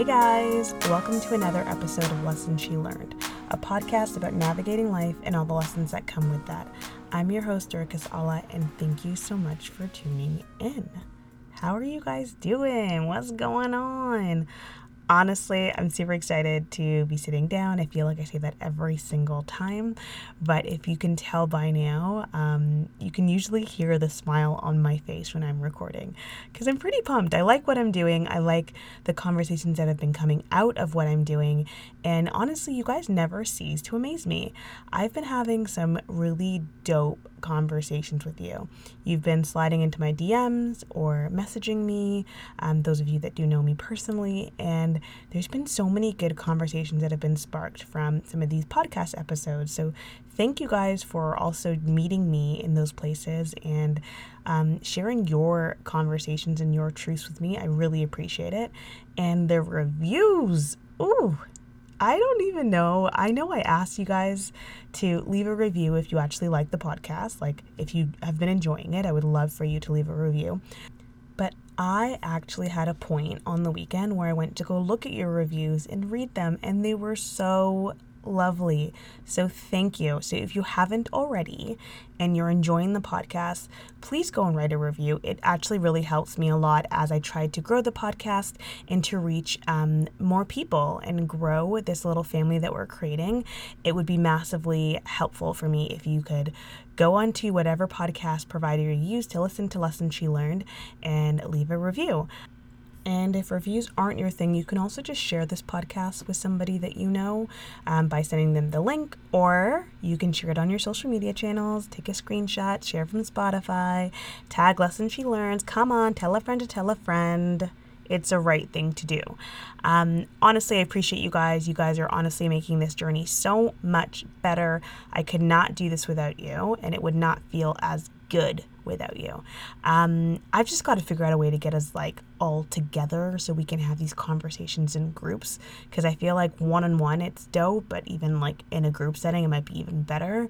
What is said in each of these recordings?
Hey guys, welcome to another episode of Lessons She Learned, a podcast about navigating life and all the lessons that come with that. I'm your host, Dorcas Alla, and thank you so much for tuning in. How are you guys doing? What's going on? Honestly, I'm super excited to be sitting down. I feel like I say that every single time, but if you can tell by now, um, you can usually hear the smile on my face when I'm recording because I'm pretty pumped. I like what I'm doing, I like the conversations that have been coming out of what I'm doing, and honestly, you guys never cease to amaze me. I've been having some really dope conversations with you. You've been sliding into my DMs or messaging me, um, those of you that do know me personally, and there's been so many good conversations that have been sparked from some of these podcast episodes. So thank you guys for also meeting me in those places and um, sharing your conversations and your truths with me. I really appreciate it. And the reviews, ooh, I don't even know. I know I asked you guys to leave a review if you actually like the podcast. Like, if you have been enjoying it, I would love for you to leave a review. But I actually had a point on the weekend where I went to go look at your reviews and read them, and they were so lovely. So thank you. So if you haven't already and you're enjoying the podcast, please go and write a review. It actually really helps me a lot as I try to grow the podcast and to reach um, more people and grow this little family that we're creating. It would be massively helpful for me if you could go onto whatever podcast provider you use to listen to lessons she learned and leave a review. And if reviews aren't your thing, you can also just share this podcast with somebody that you know um, by sending them the link, or you can share it on your social media channels, take a screenshot, share from Spotify, tag Lessons She Learned. Come on, tell a friend to tell a friend. It's a right thing to do. Um, honestly, I appreciate you guys. You guys are honestly making this journey so much better. I could not do this without you, and it would not feel as good without you. Um, I've just got to figure out a way to get us like all together so we can have these conversations in groups because I feel like one on one it's dope, but even like in a group setting it might be even better.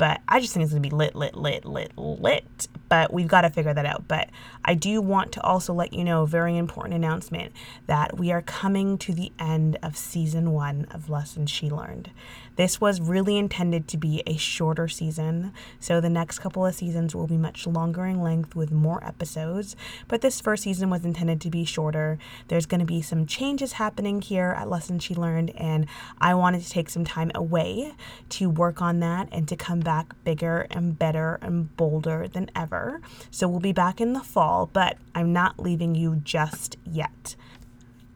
But I just think it's gonna be lit, lit, lit, lit, lit. But we've got to figure that out. But I do want to also let you know, very important announcement, that we are coming to the end of season one of Lessons She Learned. This was really intended to be a shorter season, so the next couple of seasons will be much longer in length with more episodes. But this first season was intended to be shorter. There's going to be some changes happening here at Lessons She Learned, and I wanted to take some time away to work on that and to come back bigger and better and bolder than ever. So we'll be back in the fall, but I'm not leaving you just yet.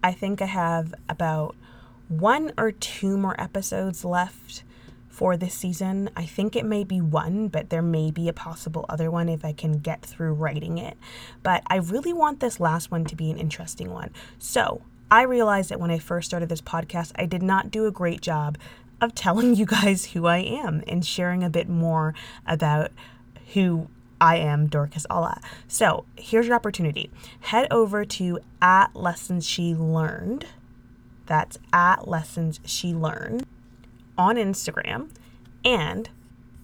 I think I have about one or two more episodes left for this season. I think it may be one, but there may be a possible other one if I can get through writing it. But I really want this last one to be an interesting one. So I realized that when I first started this podcast, I did not do a great job of telling you guys who I am and sharing a bit more about who I am Dorcas Alla. So here's your opportunity. Head over to at Lessons She Learned that's at Lessons She Learned on Instagram and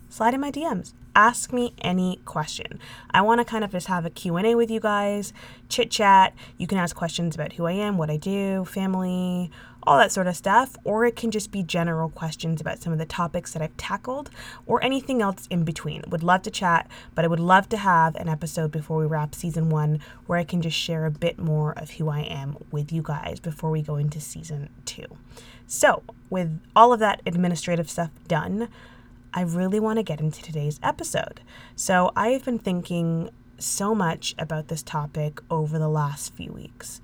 slide in my DMs. Ask me any question. I want to kind of just have a Q&A with you guys, chit chat. You can ask questions about who I am, what I do, family, all that sort of stuff, or it can just be general questions about some of the topics that I've tackled or anything else in between. Would love to chat, but I would love to have an episode before we wrap season one where I can just share a bit more of who I am with you guys before we go into season two. So, with all of that administrative stuff done, I really want to get into today's episode. So, I've been thinking so much about this topic over the last few weeks.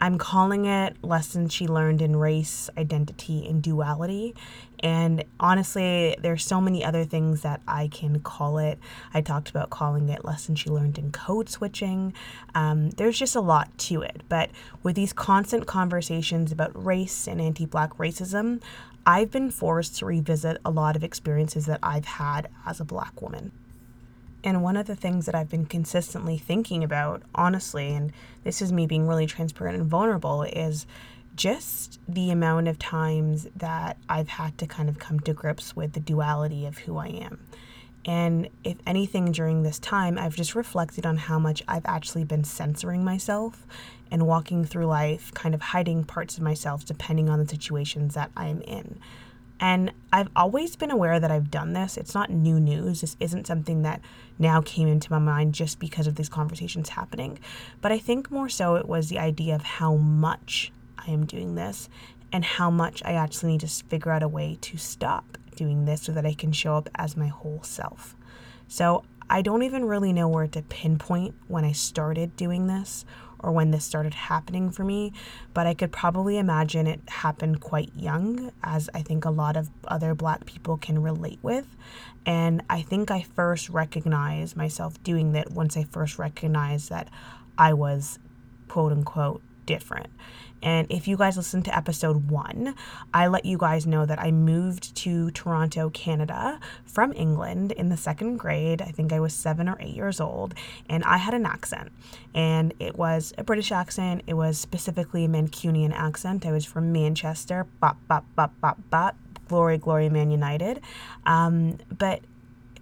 I'm calling it Lessons She Learned in Race, Identity, and Duality. And honestly, there's so many other things that I can call it. I talked about calling it Lessons She Learned in Code Switching. Um, there's just a lot to it. But with these constant conversations about race and anti Black racism, I've been forced to revisit a lot of experiences that I've had as a Black woman. And one of the things that I've been consistently thinking about, honestly, and this is me being really transparent and vulnerable, is just the amount of times that I've had to kind of come to grips with the duality of who I am. And if anything, during this time, I've just reflected on how much I've actually been censoring myself and walking through life, kind of hiding parts of myself depending on the situations that I'm in. And I've always been aware that I've done this. It's not new news. This isn't something that now came into my mind just because of these conversations happening. But I think more so it was the idea of how much I am doing this and how much I actually need to figure out a way to stop doing this so that I can show up as my whole self. So I don't even really know where to pinpoint when I started doing this or when this started happening for me, but I could probably imagine it happened quite young, as I think a lot of other Black people can relate with. And I think I first recognized myself doing that once I first recognized that I was quote unquote different. And if you guys listen to episode one, I let you guys know that I moved to Toronto, Canada from England in the second grade. I think I was seven or eight years old, and I had an accent. And it was a British accent, it was specifically a Mancunian accent. I was from Manchester, bop, bop, bop, bop, bop. Glory, glory, Man United. Um, but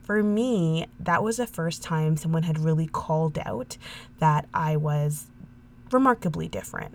for me, that was the first time someone had really called out that I was remarkably different.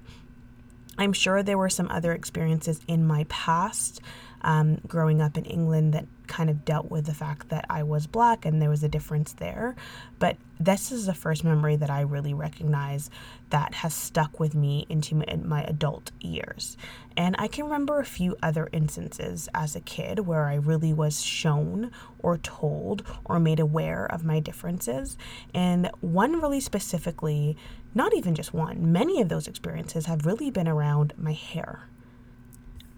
I'm sure there were some other experiences in my past um, growing up in England that kind of dealt with the fact that I was black and there was a difference there. But this is the first memory that I really recognize that has stuck with me into my, my adult years. And I can remember a few other instances as a kid where I really was shown or told or made aware of my differences. And one really specifically, not even just one, many of those experiences have really been around my hair.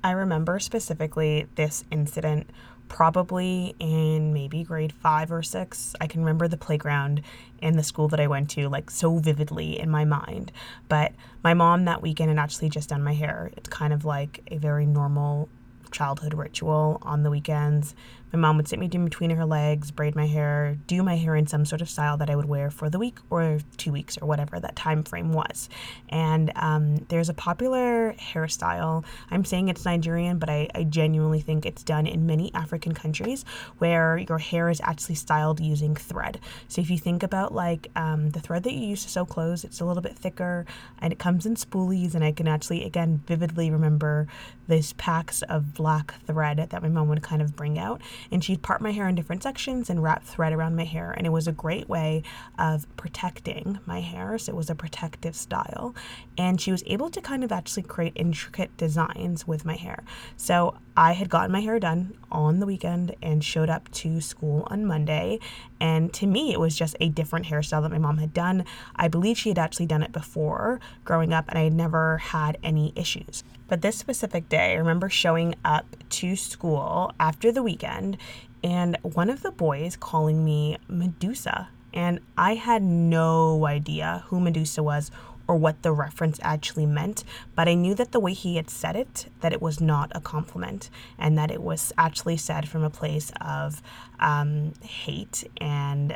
I remember specifically this incident probably in maybe grade five or six. I can remember the playground and the school that I went to like so vividly in my mind. But my mom that weekend had actually just done my hair. It's kind of like a very normal childhood ritual on the weekends. My mom would sit me in between her legs, braid my hair, do my hair in some sort of style that I would wear for the week or two weeks or whatever that time frame was. And um, there's a popular hairstyle. I'm saying it's Nigerian, but I, I genuinely think it's done in many African countries where your hair is actually styled using thread. So if you think about like um, the thread that you use to sew clothes, it's a little bit thicker and it comes in spoolies. And I can actually, again, vividly remember these packs of black thread that my mom would kind of bring out and she'd part my hair in different sections and wrap thread around my hair. And it was a great way of protecting my hair. So it was a protective style. And she was able to kind of actually create intricate designs with my hair. So I had gotten my hair done on the weekend and showed up to school on Monday. And to me, it was just a different hairstyle that my mom had done. I believe she had actually done it before growing up, and I had never had any issues. But this specific day, I remember showing up to school after the weekend and one of the boys calling me Medusa. And I had no idea who Medusa was or what the reference actually meant, but I knew that the way he had said it, that it was not a compliment and that it was actually said from a place of um, hate and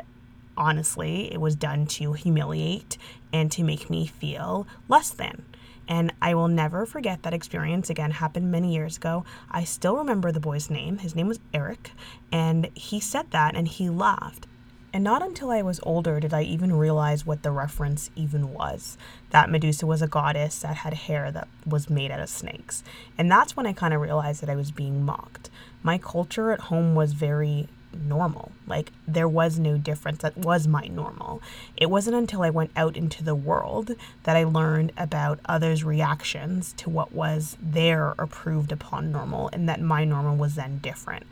honestly, it was done to humiliate and to make me feel less than. And I will never forget that experience. Again, happened many years ago. I still remember the boy's name. His name was Eric. And he said that and he laughed. And not until I was older did I even realize what the reference even was that Medusa was a goddess that had hair that was made out of snakes. And that's when I kind of realized that I was being mocked. My culture at home was very normal. Like there was no difference. That was my normal. It wasn't until I went out into the world that I learned about others' reactions to what was their approved upon normal and that my normal was then different.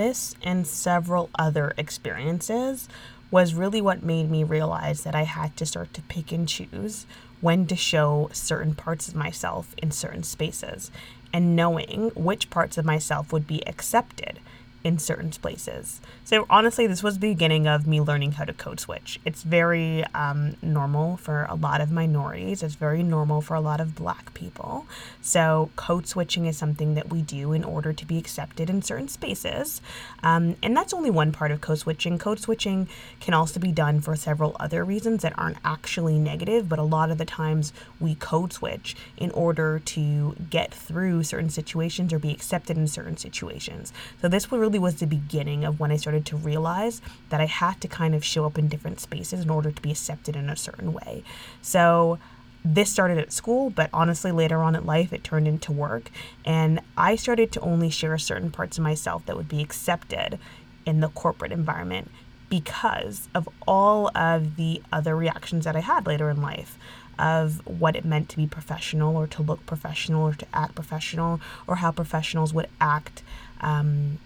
This and several other experiences was really what made me realize that I had to start to pick and choose when to show certain parts of myself in certain spaces and knowing which parts of myself would be accepted in certain places. So honestly, this was the beginning of me learning how to code switch. It's very um, normal for a lot of minorities. It's very normal for a lot of black people. So code switching is something that we do in order to be accepted in certain spaces. Um, and that's only one part of code switching. Code switching can also be done for several other reasons that aren't actually negative, but a lot of the times we code switch in order to get through certain situations or be accepted in certain situations. So this would really really was the beginning of when I started to realize that I had to kind of show up in different spaces in order to be accepted in a certain way. So this started at school, but honestly, later on in life, it turned into work. And I started to only share certain parts of myself that would be accepted in the corporate environment because of all of the other reactions that I had later in life of what it meant to be professional or to look professional or to act professional or how professionals would act um,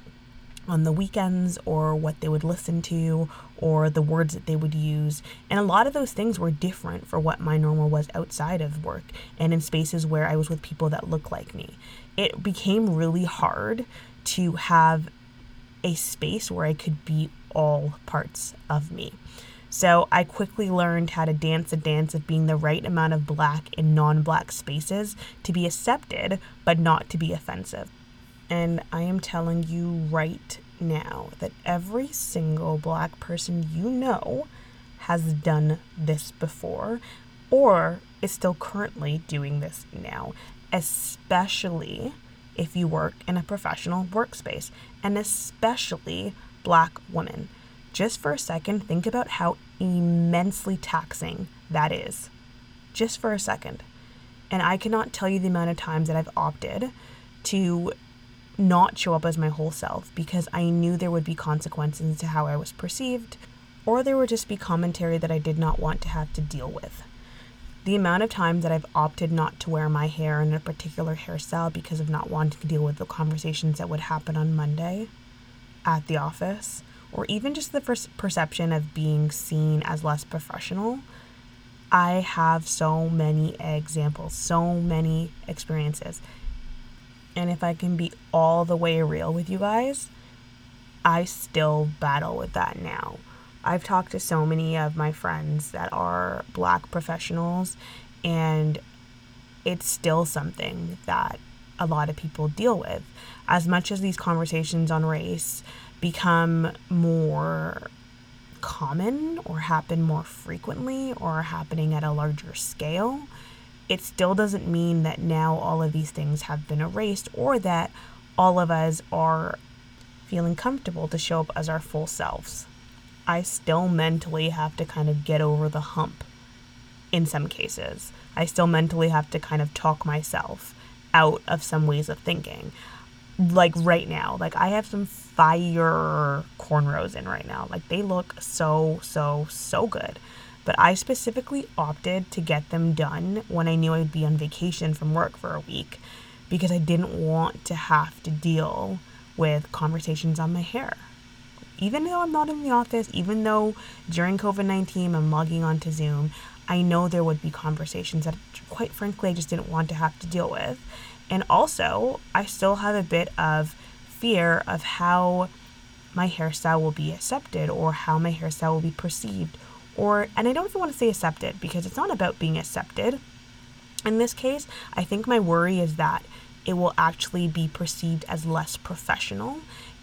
on the weekends or what they would listen to or the words that they would use. And a lot of those things were different for what my normal was outside of work and in spaces where I was with people that looked like me. It became really hard to have a space where I could be all parts of me. So I quickly learned how to dance a dance of being the right amount of black in non black spaces to be accepted, but not to be offensive. And I am telling you right now that every single black person you know has done this before or is still currently doing this now, especially if you work in a professional workspace, and especially black women. Just for a second, think about how immensely taxing that is. Just for a second. And I cannot tell you the amount of times that I've opted to not show up as my whole self because I knew there would be consequences to how I was perceived, or there would just be commentary that I did not want to have to deal with. The amount of times that I've opted not to wear my hair in a particular hairstyle because of not wanting to deal with the conversations that would happen on Monday at the office, or even just the first perception of being seen as less professional. I have so many examples, so many experiences. And if I can be all the way real with you guys, I still battle with that now. I've talked to so many of my friends that are black professionals, and it's still something that a lot of people deal with. As much as these conversations on race become more common or happen more frequently or are happening at a larger scale, it still doesn't mean that now all of these things have been erased or that all of us are feeling comfortable to show up as our full selves. I still mentally have to kind of get over the hump in some cases. I still mentally have to kind of talk myself out of some ways of thinking. Like right now, like I have some fire cornrows in right now. Like they look so, so, so good but I specifically opted to get them done when I knew I'd be on vacation from work for a week because I didn't want to have to deal with conversations on my hair. Even though I'm not in the office, even though during COVID 19 I'm logging onto Zoom, I know there would be conversations that, quite frankly, I just didn't want to have to deal with. And also, I still have a bit of fear of how my hairstyle will be accepted or how my hairstyle will be perceived or, and I don't even want to say accepted because it's not about being accepted. In this case, I think my worry is that it will actually be perceived as less professional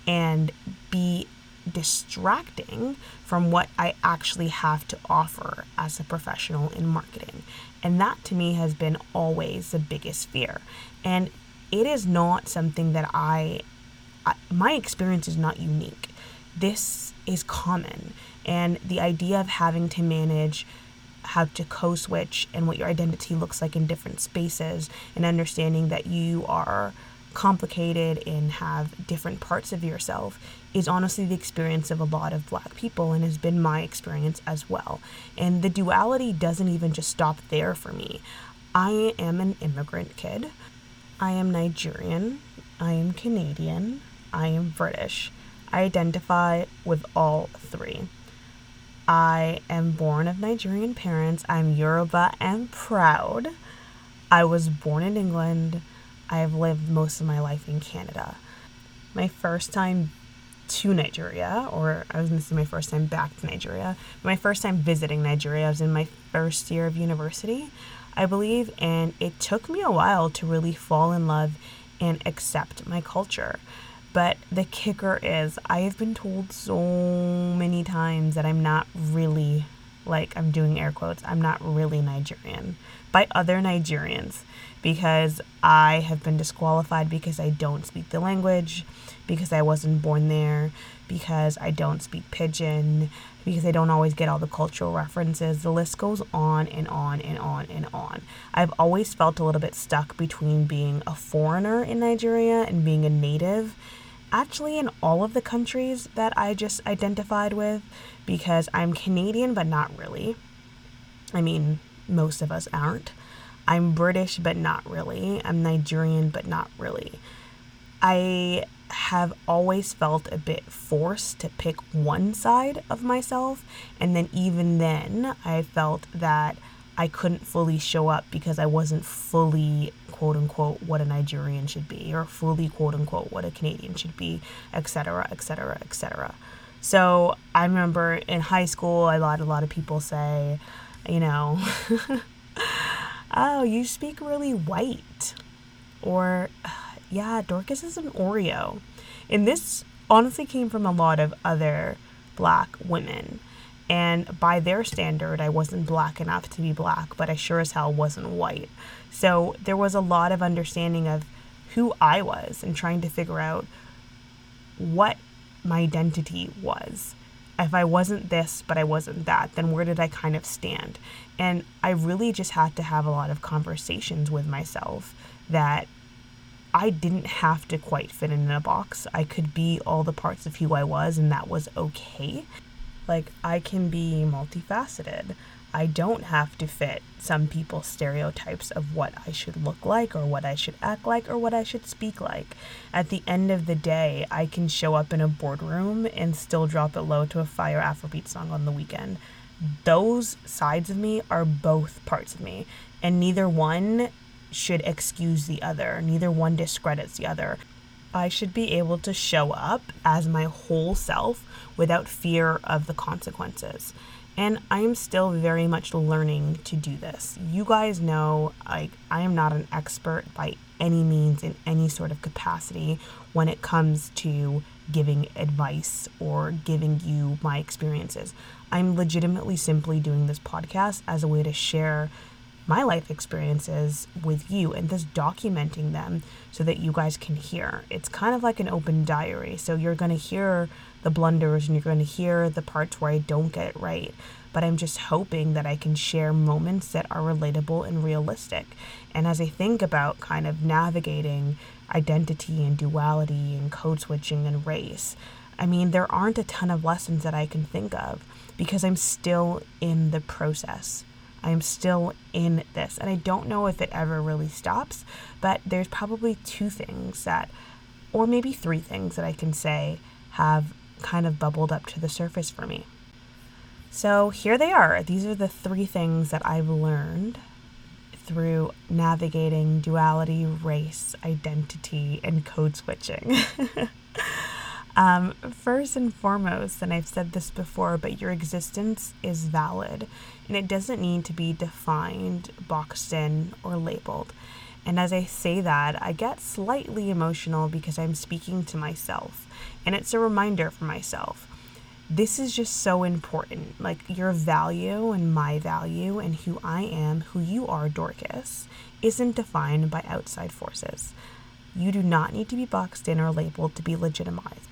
and be distracting from what I actually have to offer as a professional in marketing. And that to me has been always the biggest fear. And it is not something that I, I my experience is not unique. This is common. And the idea of having to manage how to code switch and what your identity looks like in different spaces and understanding that you are complicated and have different parts of yourself is honestly the experience of a lot of black people and has been my experience as well. And the duality doesn't even just stop there for me. I am an immigrant kid. I am Nigerian. I am Canadian. I am British. I identify with all three. I am born of Nigerian parents. I'm Yoruba and proud. I was born in England. I have lived most of my life in Canada. My first time to Nigeria, or I was going to say my first time back to Nigeria, my first time visiting Nigeria, I was in my first year of university, I believe, and it took me a while to really fall in love and accept my culture. But the kicker is, I have been told so many times that I'm not really like I'm doing air quotes, I'm not really Nigerian by other Nigerians because I have been disqualified because I don't speak the language, because I wasn't born there, because I don't speak pidgin, because I don't always get all the cultural references. The list goes on and on and on and on. I've always felt a little bit stuck between being a foreigner in Nigeria and being a native. Actually, in all of the countries that I just identified with, because I'm Canadian, but not really. I mean, most of us aren't. I'm British, but not really. I'm Nigerian, but not really. I have always felt a bit forced to pick one side of myself. And then, even then, I felt that I couldn't fully show up because I wasn't fully, quote unquote, what a Nigerian should be, or fully, quote unquote, what a Canadian should be, etc., etc., etc. So I remember in high school, I had a lot of people say, you know, oh, you speak really white. Or, uh, yeah, Dorcas is an Oreo. And this honestly came from a lot of other black women. And by their standard, I wasn't black enough to be black, but I sure as hell wasn't white. So there was a lot of understanding of who I was and trying to figure out what my identity was. If I wasn't this, but I wasn't that, then where did I kind of stand? And I really just had to have a lot of conversations with myself that I didn't have to quite fit in a box. I could be all the parts of who I was, and that was okay. Like, I can be multifaceted. I don't have to fit some people's stereotypes of what I should look like or what I should act like or what I should speak like. At the end of the day, I can show up in a boardroom and still drop it low to a fire Afrobeat song on the weekend. Those sides of me are both parts of me, and neither one should excuse the other, neither one discredits the other. I should be able to show up as my whole self without fear of the consequences. And I'm still very much learning to do this. You guys know like I am not an expert by any means in any sort of capacity when it comes to giving advice or giving you my experiences. I'm legitimately simply doing this podcast as a way to share my life experiences with you and just documenting them so that you guys can hear. It's kind of like an open diary. So you're going to hear the blunders and you're going to hear the parts where I don't get it right. But I'm just hoping that I can share moments that are relatable and realistic. And as I think about kind of navigating identity and duality and code switching and race, I mean, there aren't a ton of lessons that I can think of because I'm still in the process. I'm still in this. And I don't know if it ever really stops, but there's probably two things that, or maybe three things that I can say have kind of bubbled up to the surface for me. So here they are. These are the three things that I've learned through navigating duality, race, identity, and code switching. um, first and foremost, and I've said this before, but your existence is valid and it doesn't need to be defined, boxed in, or labeled. And as I say that, I get slightly emotional because I'm speaking to myself. And it's a reminder for myself. This is just so important. Like your value and my value and who I am, who you are, Dorcas, isn't defined by outside forces. You do not need to be boxed in or labeled to be legitimized.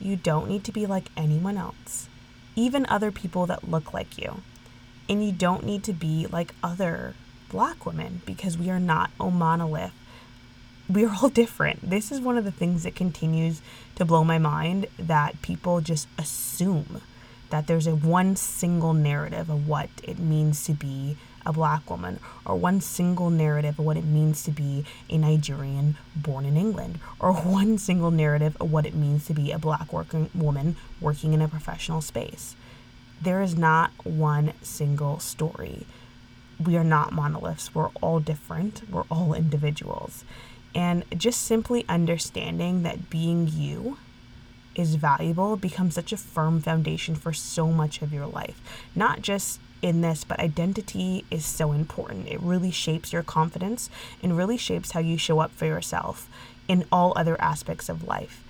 You don't need to be like anyone else, even other people that look like you. And you don't need to be like other black women because we are not a monolith. We are all different. This is one of the things that continues to blow my mind that people just assume that there's a one single narrative of what it means to be a black woman or one single narrative of what it means to be a Nigerian born in England or one single narrative of what it means to be a black working woman working in a professional space. There is not one single story we are not monoliths. We're all different. We're all individuals. And just simply understanding that being you is valuable becomes such a firm foundation for so much of your life. Not just in this, but identity is so important. It really shapes your confidence and really shapes how you show up for yourself in all other aspects of life.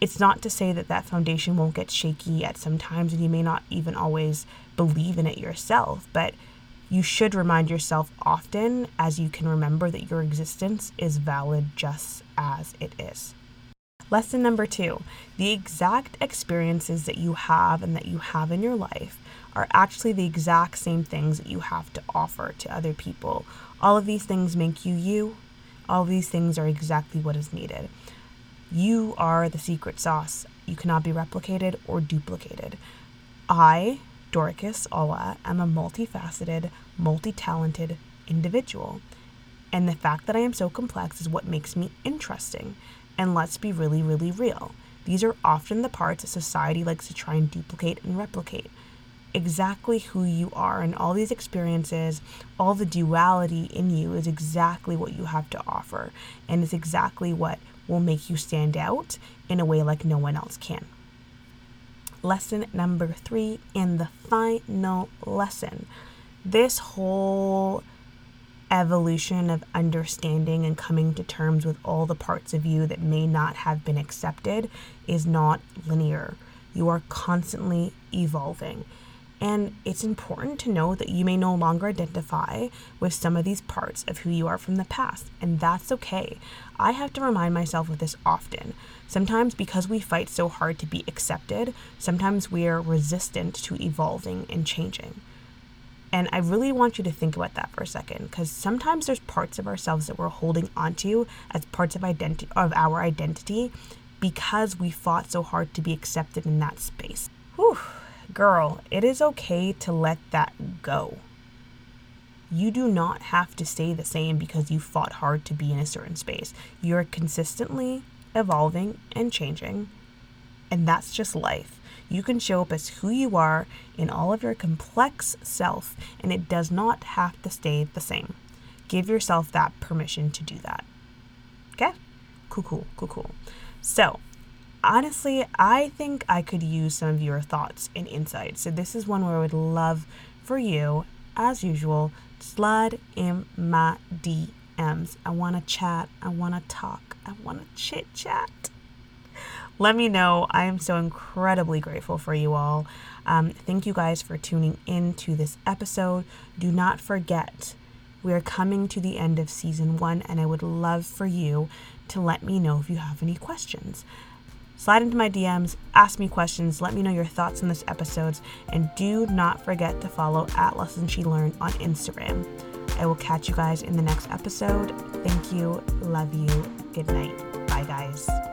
It's not to say that that foundation won't get shaky at some times and you may not even always believe in it yourself, but you should remind yourself often as you can remember that your existence is valid just as it is. Lesson number two the exact experiences that you have and that you have in your life are actually the exact same things that you have to offer to other people. All of these things make you you. All of these things are exactly what is needed. You are the secret sauce. You cannot be replicated or duplicated. I, Dorcas Ola, am a multifaceted, multi talented individual. And the fact that I am so complex is what makes me interesting. And let's be really, really real. These are often the parts that society likes to try and duplicate and replicate. Exactly who you are and all these experiences, all the duality in you is exactly what you have to offer. And it's exactly what will make you stand out in a way like no one else can. Lesson number three, and the final lesson. This whole evolution of understanding and coming to terms with all the parts of you that may not have been accepted is not linear. You are constantly evolving. And it's important to know that you may no longer identify with some of these parts of who you are from the past, and that's okay. I have to remind myself of this often. Sometimes, because we fight so hard to be accepted, sometimes we are resistant to evolving and changing. And I really want you to think about that for a second because sometimes there's parts of ourselves that we're holding onto as parts of identity of our identity because we fought so hard to be accepted in that space. Whew, girl, it is okay to let that go. You do not have to stay the same because you fought hard to be in a certain space. You're consistently evolving and changing, and that's just life. You can show up as who you are in all of your complex self, and it does not have to stay the same. Give yourself that permission to do that. Okay? Cool, cool, cool, cool. So, honestly, I think I could use some of your thoughts and insights. So, this is one where I would love for you, as usual, slide in my DMs. I want to chat. I want to talk. I want to chit chat let me know. I am so incredibly grateful for you all. Um, thank you guys for tuning in to this episode. Do not forget, we are coming to the end of season one, and I would love for you to let me know if you have any questions. Slide into my DMs, ask me questions, let me know your thoughts on this episodes, and do not forget to follow at Lessons She Learned on Instagram. I will catch you guys in the next episode. Thank you, love you, good night. Bye, guys.